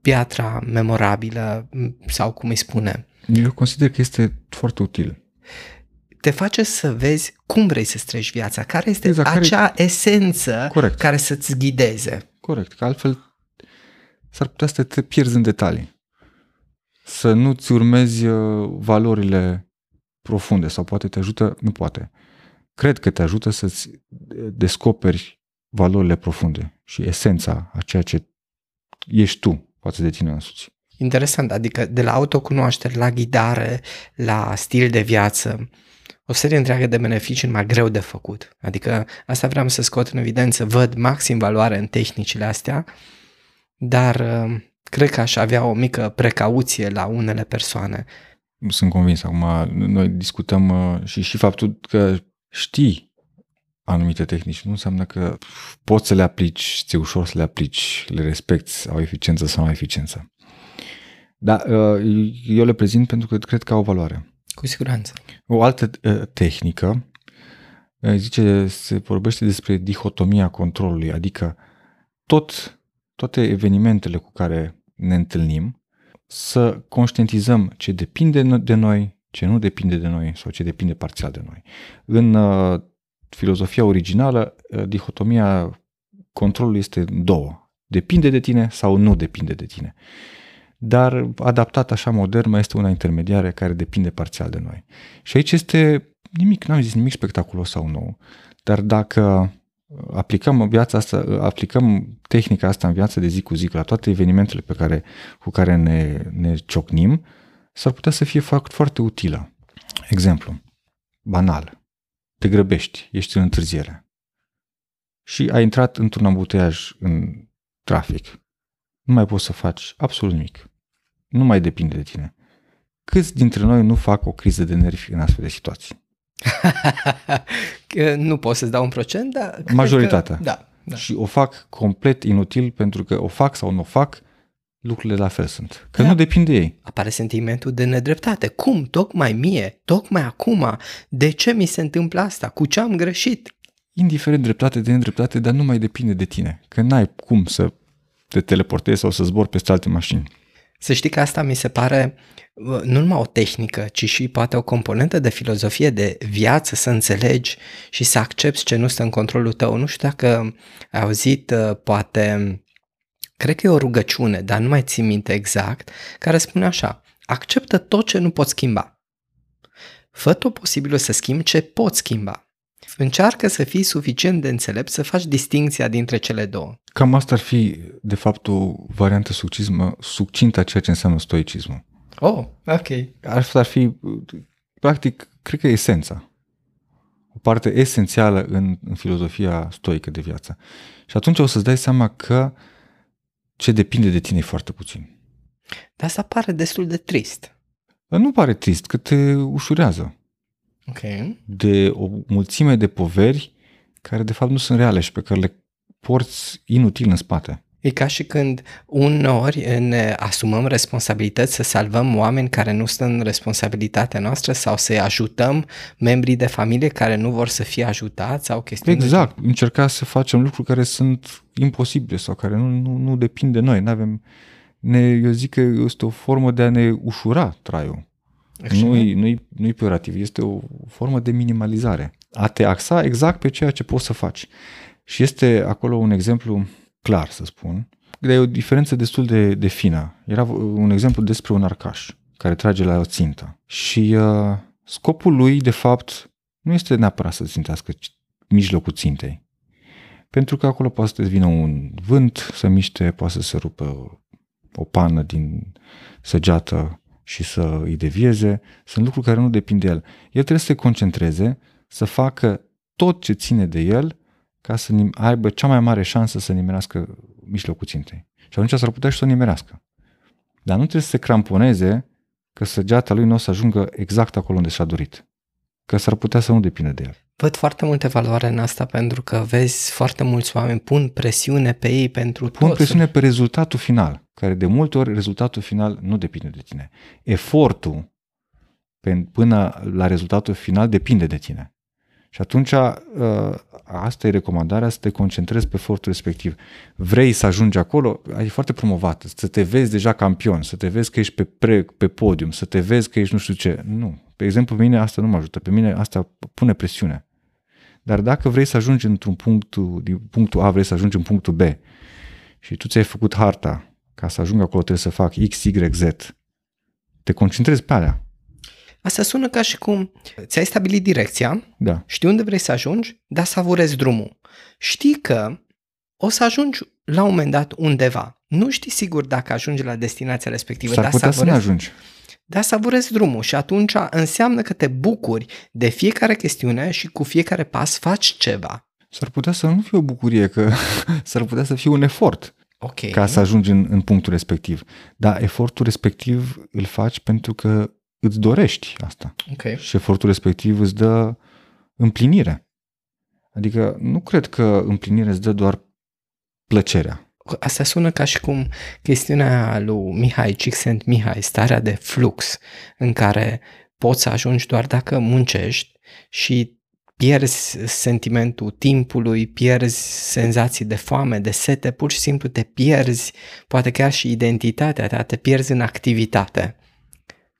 piatra memorabilă sau cum îi spune. Eu consider că este foarte util. Te face să vezi cum vrei să treci viața, care este exact, acea care... esență Corect. care să-ți ghideze. Corect, că altfel s-ar putea să te pierzi în detalii să nu-ți urmezi uh, valorile profunde sau poate te ajută, nu poate. Cred că te ajută să-ți uh, descoperi valorile profunde și esența a ceea ce ești tu față de tine însuți. Interesant, adică de la autocunoaștere, la ghidare, la stil de viață, o serie întreagă de beneficii mai greu de făcut. Adică asta vreau să scot în evidență, văd maxim valoare în tehnicile astea, dar uh, cred că aș avea o mică precauție la unele persoane. Sunt convins. Acum noi discutăm uh, și, și faptul că știi anumite tehnici nu înseamnă că poți să le aplici, ți ușor să le aplici, le respecti, au eficiență sau nu au eficiență. Dar uh, eu le prezint pentru că cred că au valoare. Cu siguranță. O altă uh, tehnică zice, se vorbește despre dihotomia controlului, adică tot, toate evenimentele cu care ne întâlnim, să conștientizăm ce depinde de noi, ce nu depinde de noi sau ce depinde parțial de noi. În uh, filozofia originală, uh, dihotomia controlului este două. Depinde de tine sau nu depinde de tine. dar adaptat așa modern mai este una intermediară care depinde parțial de noi. Și aici este nimic, n-am zis nimic spectaculos sau nou, dar dacă aplicăm viața asta, aplicăm tehnica asta în viața de zi cu zi, la toate evenimentele pe care, cu care ne, ne ciocnim, s-ar putea să fie foarte utilă. Exemplu, banal, te grăbești, ești în întârziere și ai intrat într-un ambuteiaj în trafic. Nu mai poți să faci absolut nimic. Nu mai depinde de tine. Câți dintre noi nu fac o criză de nervi în astfel de situații? [laughs] nu pot să-ți dau un procent, dar... Majoritatea. Că, da, da. Și o fac complet inutil pentru că o fac sau nu o fac, lucrurile la fel sunt. Că da. nu depinde de ei. Apare sentimentul de nedreptate. Cum? Tocmai mie? Tocmai acum? De ce mi se întâmplă asta? Cu ce am greșit? Indiferent dreptate de nedreptate, dar nu mai depinde de tine. Că n-ai cum să te teleportezi sau să zbori peste alte mașini. Să știi că asta mi se pare nu numai o tehnică, ci și poate o componentă de filozofie de viață, să înțelegi și să accepti ce nu stă în controlul tău. Nu știu dacă ai auzit, uh, poate, cred că e o rugăciune, dar nu mai țin minte exact, care spune așa, acceptă tot ce nu poți schimba. Fă tot posibilul să schimbi ce poți schimba. Încearcă să fii suficient de înțelept să faci distinția dintre cele două. Cam asta ar fi, de fapt, o variantă succintă a ceea ce înseamnă stoicismul. Oh, ok. Asta ar fi, practic, cred că esența. O parte esențială în, în filozofia stoică de viață. Și atunci o să-ți dai seama că ce depinde de tine e foarte puțin. Dar asta pare destul de trist. Dar nu pare trist, că te ușurează. Ok. De o mulțime de poveri care de fapt nu sunt reale și pe care le porți inutil în spate. E ca și când uneori ne asumăm responsabilități să salvăm oameni care nu sunt în responsabilitatea noastră sau să-i ajutăm membrii de familie care nu vor să fie ajutați sau chestiuni Exact, de... încerca să facem lucruri care sunt imposibile sau care nu, nu, nu depind de noi. N-avem, ne, eu zic că este o formă de a ne ușura traiul. Nu-i, nu-i, nu-i peorativ, este o formă de minimalizare. A te axa exact pe ceea ce poți să faci. Și este acolo un exemplu clar, să spun, dar e o diferență destul de, de fină. Era un exemplu despre un arcaș care trage la o țintă și uh, scopul lui, de fapt, nu este neapărat să țintească mijlocul țintei. Pentru că acolo poate să vină un vânt, să miște, poate să se rupă o pană din săgeată și să îi devieze. Sunt lucruri care nu depind de el. El trebuie să se concentreze, să facă tot ce ține de el ca să aibă cea mai mare șansă să nimerească mijlocul țintei. Și atunci s-ar putea și să o nimerească. Dar nu trebuie să se cramponeze că săgeata lui nu o să ajungă exact acolo unde și-a dorit. Că s-ar putea să nu depinde de el. Văd foarte multe valoare în asta pentru că vezi foarte mulți oameni pun presiune pe ei pentru Pun tot. presiune pe rezultatul final, care de multe ori rezultatul final nu depinde de tine. Efortul până la rezultatul final depinde de tine. Și atunci uh, asta e recomandarea, să te concentrezi pe efortul respectiv. Vrei să ajungi acolo, e foarte promovat, să te vezi deja campion, să te vezi că ești pe, pre, pe podium, să te vezi că ești nu știu ce. Nu. Pe exemplu, pe mine asta nu mă ajută, pe mine asta pune presiune. Dar dacă vrei să ajungi într-un punct, din punctul A, vrei să ajungi în punctul B și tu ți-ai făcut harta ca să ajung acolo trebuie să fac X, Y, Z, te concentrezi pe alea Asta sună ca și cum ți-ai stabilit direcția, da. știi unde vrei să ajungi, dar savurezi drumul. Știi că o să ajungi la un moment dat undeva. Nu știi sigur dacă ajungi la destinația respectivă, S-ar dar putea savurezi, să nu ajungi. Dar savurezi drumul și atunci înseamnă că te bucuri de fiecare chestiune și cu fiecare pas faci ceva. S-ar putea să nu fie o bucurie, că [laughs] s-ar putea să fie un efort okay. ca să ajungi în, în punctul respectiv. Dar efortul respectiv îl faci pentru că îți dorești asta. Okay. Și efortul respectiv îți dă împlinire. Adică nu cred că împlinirea îți dă doar plăcerea. Asta sună ca și cum chestiunea lui Mihai Csikszentmihalyi, starea de flux, în care poți să ajungi doar dacă muncești și pierzi sentimentul timpului, pierzi senzații de foame, de sete, pur și simplu te pierzi, poate chiar și identitatea ta, te pierzi în activitate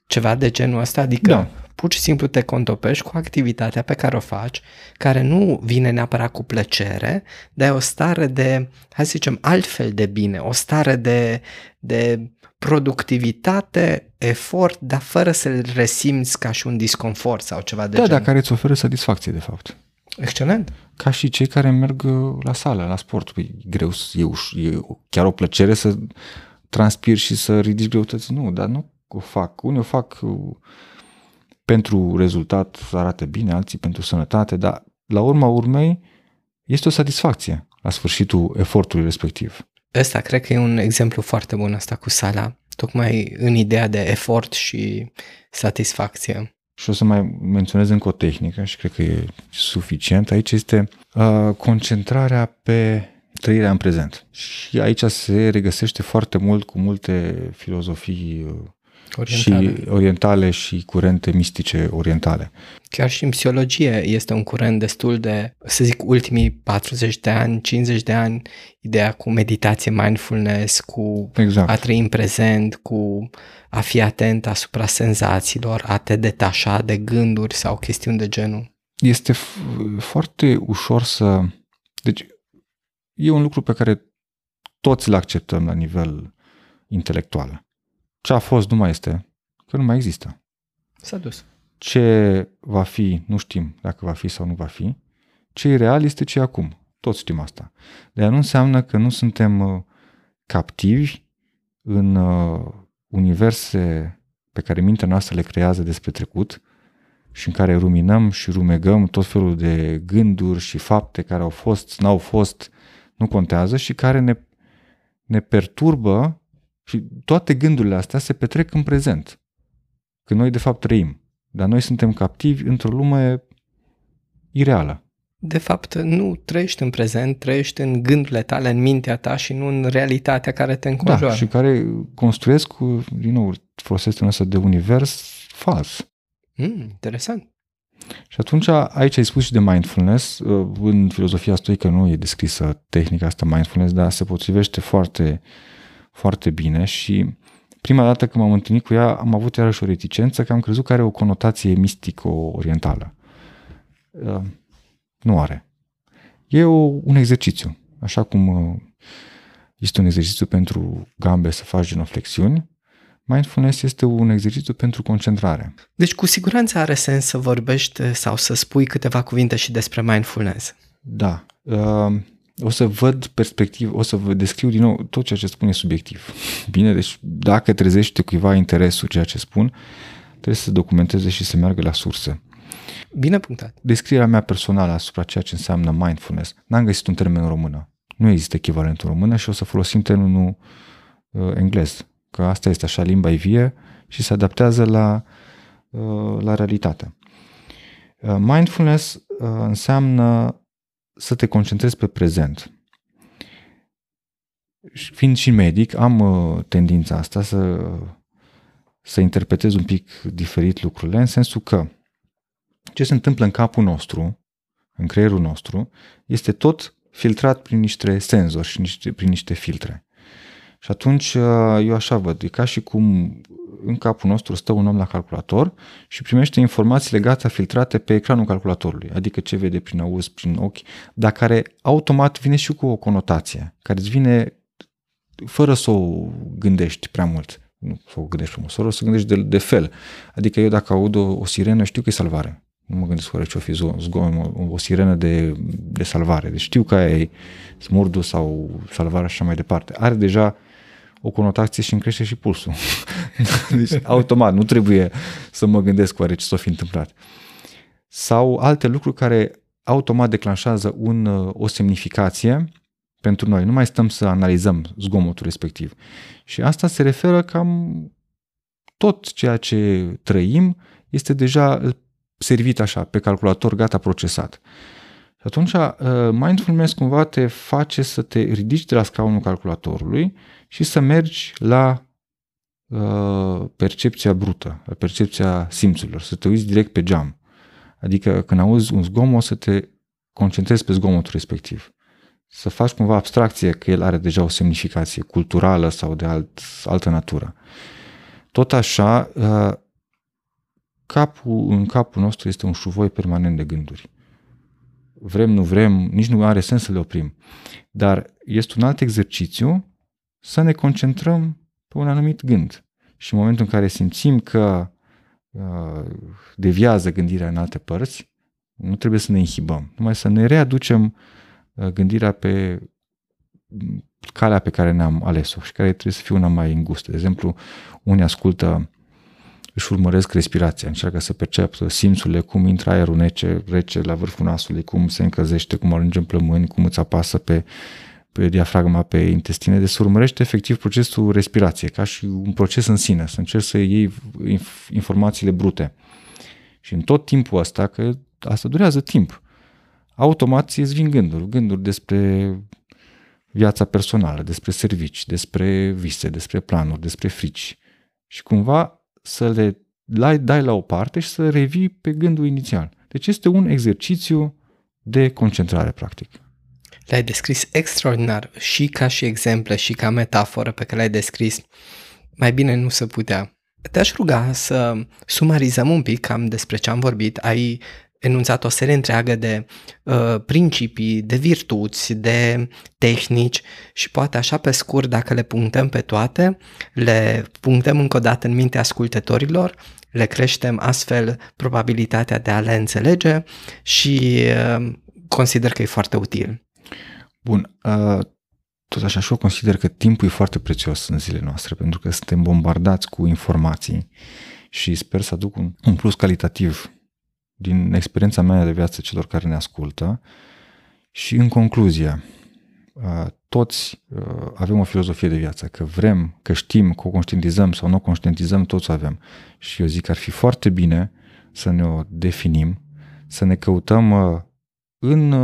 ceva de genul ăsta, adică da. pur și simplu te contopești cu activitatea pe care o faci, care nu vine neapărat cu plăcere, dar e o stare de, hai să zicem, altfel de bine, o stare de, de productivitate, efort, dar fără să-l resimți ca și un disconfort sau ceva de Da, genul. dar care îți oferă satisfacție, de fapt. Excelent. Ca și cei care merg uh, la sală, la sport. Păi, e greu, e, uș- e chiar o plăcere să transpiri și să ridici greutăți. Nu, dar nu o fac. Unii o fac uh, pentru rezultat, să arate bine, alții pentru sănătate, dar la urma urmei este o satisfacție la sfârșitul efortului respectiv. Ăsta cred că e un exemplu foarte bun asta cu sala, tocmai în ideea de efort și satisfacție. Și o să mai menționez încă o tehnică și cred că e suficient. Aici este uh, concentrarea pe trăirea în prezent. Și aici se regăsește foarte mult cu multe filozofii uh, Orientare. și orientale și curente mistice orientale. Chiar și în psihologie este un curent destul de, să zic, ultimii 40 de ani, 50 de ani, ideea cu meditație, mindfulness, cu Exact. a trăi în prezent, cu a fi atent asupra senzațiilor, a te detașa de gânduri sau chestiuni de genul. Este f- foarte ușor să... Deci e un lucru pe care toți îl acceptăm la nivel intelectual. Ce a fost nu mai este, că nu mai există. S-a dus. Ce va fi, nu știm dacă va fi sau nu va fi. Ce e real este ce e acum. Toți știm asta. Dar nu înseamnă că nu suntem uh, captivi în uh, universe pe care mintea noastră le creează despre trecut și în care ruminăm și rumegăm tot felul de gânduri și fapte care au fost, n-au fost, nu contează și care ne, ne perturbă și toate gândurile astea se petrec în prezent. Când noi de fapt trăim. Dar noi suntem captivi într-o lume ireală. De fapt, nu trăiești în prezent, trăiești în gândurile tale, în mintea ta și nu în realitatea care te înconjoară. Da, și care construiesc, cu, din nou, folosesc termenul ăsta de univers fals. Mm, interesant. Și atunci aici ai spus și de mindfulness. Uh, În filozofia stoică nu e descrisă tehnica asta mindfulness, dar se potrivește foarte, foarte bine și prima dată când m-am întâlnit cu ea am avut iarăși o reticență că am crezut că are o conotație mistico-orientală. Uh, Nu are. E o, un exercițiu. Așa cum uh, este un exercițiu pentru gambe să faci genoflexiuni, mindfulness este un exercițiu pentru concentrare. Deci cu siguranță are sens să vorbești sau să spui câteva cuvinte și despre mindfulness. Da. Uh, o să văd perspectiv, o să vă descriu din nou tot ceea ce spun e subiectiv. [laughs] Bine, deci dacă trezește cuiva interesul ceea ce spun, trebuie să documenteze și să meargă la sursă. Bine punctat. Descrierea mea personală asupra ceea ce înseamnă mindfulness, n-am găsit un termen în română. Nu există echivalent în română și o să folosim termenul uh, englez, că asta este așa, limba e vie și se adaptează la, uh, la realitate. Uh, mindfulness uh, înseamnă să te concentrezi pe prezent. Și Fiind și medic, am uh, tendința asta să, să interpretez un pic diferit lucrurile, în sensul că ce se întâmplă în capul nostru, în creierul nostru, este tot filtrat prin niște senzori și niște, prin niște filtre. Și atunci uh, eu așa văd, e ca și cum în capul nostru stă un om la calculator și primește informații legate, filtrate pe ecranul calculatorului, adică ce vede prin auz, prin ochi, dar care automat vine și cu o conotație, care îți vine fără să o gândești prea mult. Nu să o gândești frumos, fără să o gândești de, de fel. Adică eu dacă aud o, o sirenă, știu că e salvare. Nu mă gândesc oare ce-o fi zgomot, o, o sirenă de, de salvare. Deci știu că aia e smurdul sau salvarea și așa mai departe. Are deja o conotație și îmi crește și pulsul. [laughs] deci automat, nu trebuie să mă gândesc oare ce s-o fi întâmplat. Sau alte lucruri care automat declanșează un, o semnificație pentru noi. Nu mai stăm să analizăm zgomotul respectiv. Și asta se referă cam tot ceea ce trăim este deja servit așa, pe calculator, gata, procesat. Și atunci, mindfulness cumva te face să te ridici de la scaunul calculatorului și să mergi la uh, percepția brută, la percepția simțurilor, să te uiți direct pe geam. Adică când auzi un zgomot, să te concentrezi pe zgomotul respectiv. Să faci cumva abstracție că el are deja o semnificație culturală sau de alt, altă natură. Tot așa, uh, capul, în capul nostru este un șuvoi permanent de gânduri. Vrem, nu vrem, nici nu are sens să le oprim. Dar este un alt exercițiu să ne concentrăm pe un anumit gând. Și în momentul în care simțim că uh, deviază gândirea în alte părți, nu trebuie să ne inhibăm, numai să ne readucem uh, gândirea pe calea pe care ne-am ales-o și care trebuie să fie una mai îngustă. De exemplu, unii ascultă, își urmăresc respirația, încearcă să perceapă simțurile, cum intră aerul nece, rece la vârful nasului, cum se încălzește, cum ajunge în plămâni, cum îți apasă pe, pe diafragma, pe intestine. Deci se urmărește efectiv procesul respirației, ca și un proces în sine, să încerci să iei informațiile brute. Și în tot timpul ăsta, că asta durează timp, automat îți vin gânduri, gânduri despre viața personală, despre servici, despre vise, despre planuri, despre frici. Și cumva să le dai la o parte și să revii pe gândul inițial. Deci este un exercițiu de concentrare, practic. Le-ai descris extraordinar și ca și exemple și ca metaforă pe care le-ai descris. Mai bine nu se putea. Te-aș ruga să sumarizăm un pic cam despre ce am vorbit. Ai enunțat o serie întreagă de uh, principii, de virtuți, de tehnici și poate așa pe scurt, dacă le punctăm pe toate, le punctăm încă o dată în mintea ascultătorilor, le creștem astfel probabilitatea de a le înțelege și uh, consider că e foarte util. Bun, uh, tot așa și eu consider că timpul e foarte prețios în zilele noastre pentru că suntem bombardați cu informații și sper să aduc un, un plus calitativ din experiența mea de viață celor care ne ascultă și în concluzie, toți avem o filozofie de viață, că vrem, că știm, că o conștientizăm sau nu o conștientizăm, toți o avem. Și eu zic că ar fi foarte bine să ne o definim, să ne căutăm în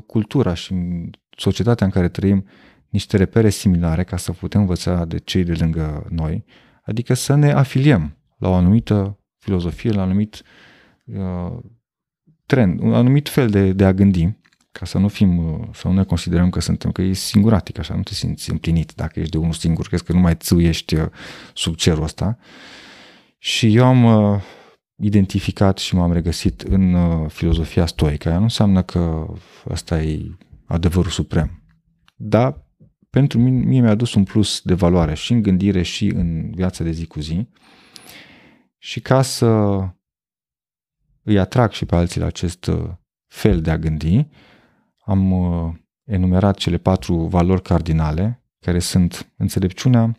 cultura și în societatea în care trăim niște repere similare ca să putem învăța de cei de lângă noi, adică să ne afiliem la o anumită filozofie, la un anumit uh, trend, un anumit fel de, de a gândi, ca să nu fim, uh, să nu ne considerăm că suntem, că e singuratic, așa, nu te simți împlinit dacă ești de unul singur, crezi că nu mai țâiești uh, sub cerul ăsta. Și eu am uh, identificat și m-am regăsit în uh, filozofia stoică. Aia nu înseamnă că ăsta e adevărul suprem. Dar pentru mine, mie mi-a adus un plus de valoare și în gândire și în viața de zi cu zi. Și ca să îi atrag și pe alții la acest uh, fel de a gândi, am uh, enumerat cele patru valori cardinale, care sunt înțelepciunea,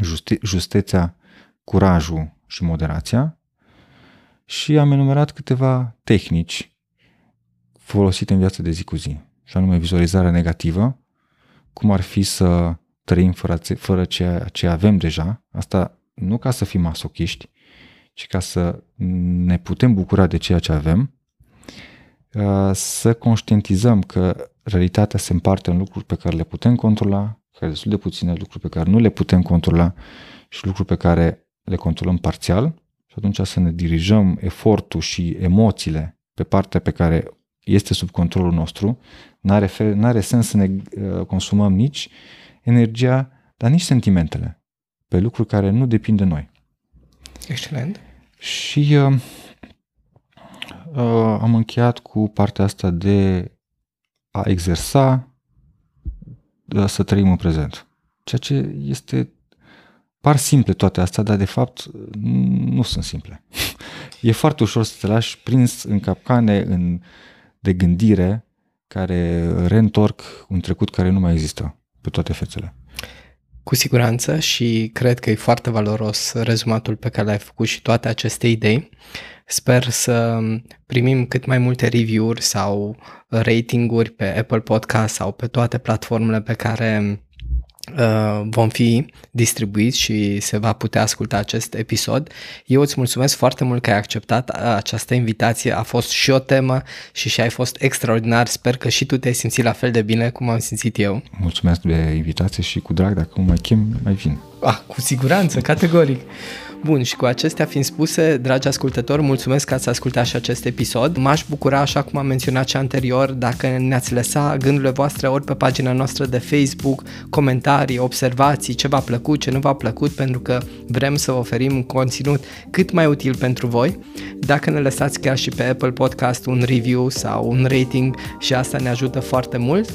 juste, justețea, curajul și moderația și am enumerat câteva tehnici folosite în viața de zi cu zi, și anume vizualizarea negativă, cum ar fi să trăim fără, fără ceea ce avem deja, asta nu ca să fim masochiști, ci ca să ne putem bucura de ceea ce avem, uh, să conștientizăm că realitatea se împarte în lucruri pe care le putem controla, care destul de puține lucruri pe care nu le putem controla și lucruri pe care le controlăm parțial. Și atunci să ne dirijăm efortul și emoțiile pe partea pe care este sub controlul nostru. N-are, fel, n-are sens să ne uh, consumăm nici energia, dar nici sentimentele pe lucruri care nu depind de noi. Excelent. Și uh, uh, am încheiat cu partea asta de a exersa, uh, să trăim în prezent. Ceea ce este par simple toate astea, dar de fapt nu sunt simple. [laughs] e foarte ușor să te lași prins în capcane în, de gândire care reîntorc un trecut care nu mai există pe toate fețele. Cu siguranță și cred că e foarte valoros rezumatul pe care l-ai făcut și toate aceste idei. Sper să primim cât mai multe review-uri sau ratinguri pe Apple Podcast sau pe toate platformele pe care Uh, vom fi distribuiți și se va putea asculta acest episod. Eu îți mulțumesc foarte mult că ai acceptat această invitație. A fost și o temă și și ai fost extraordinar. Sper că și tu te-ai simțit la fel de bine cum am simțit eu. Mulțumesc de invitație și cu drag, dacă mă mai chem, mai vin. Ah, cu siguranță, categoric. Bun, și cu acestea fiind spuse, dragi ascultători, mulțumesc că ați ascultat și acest episod. M-aș bucura, așa cum am menționat și anterior, dacă ne-ați lăsa gândurile voastre ori pe pagina noastră de Facebook, comentarii, observații, ce v-a plăcut, ce nu v-a plăcut, pentru că vrem să oferim un conținut cât mai util pentru voi. Dacă ne lăsați chiar și pe Apple Podcast un review sau un rating și asta ne ajută foarte mult.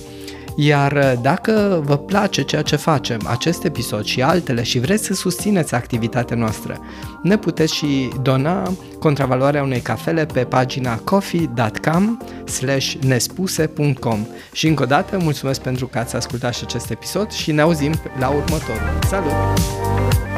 Iar uh, dacă vă place ceea ce facem, acest episod și altele și vreți să susțineți activitatea noastră, ne puteți și dona contravaloarea unei cafele pe pagina coffee.com nespuse.com Și încă o dată mulțumesc pentru că ați ascultat și acest episod și ne auzim la următorul. Salut!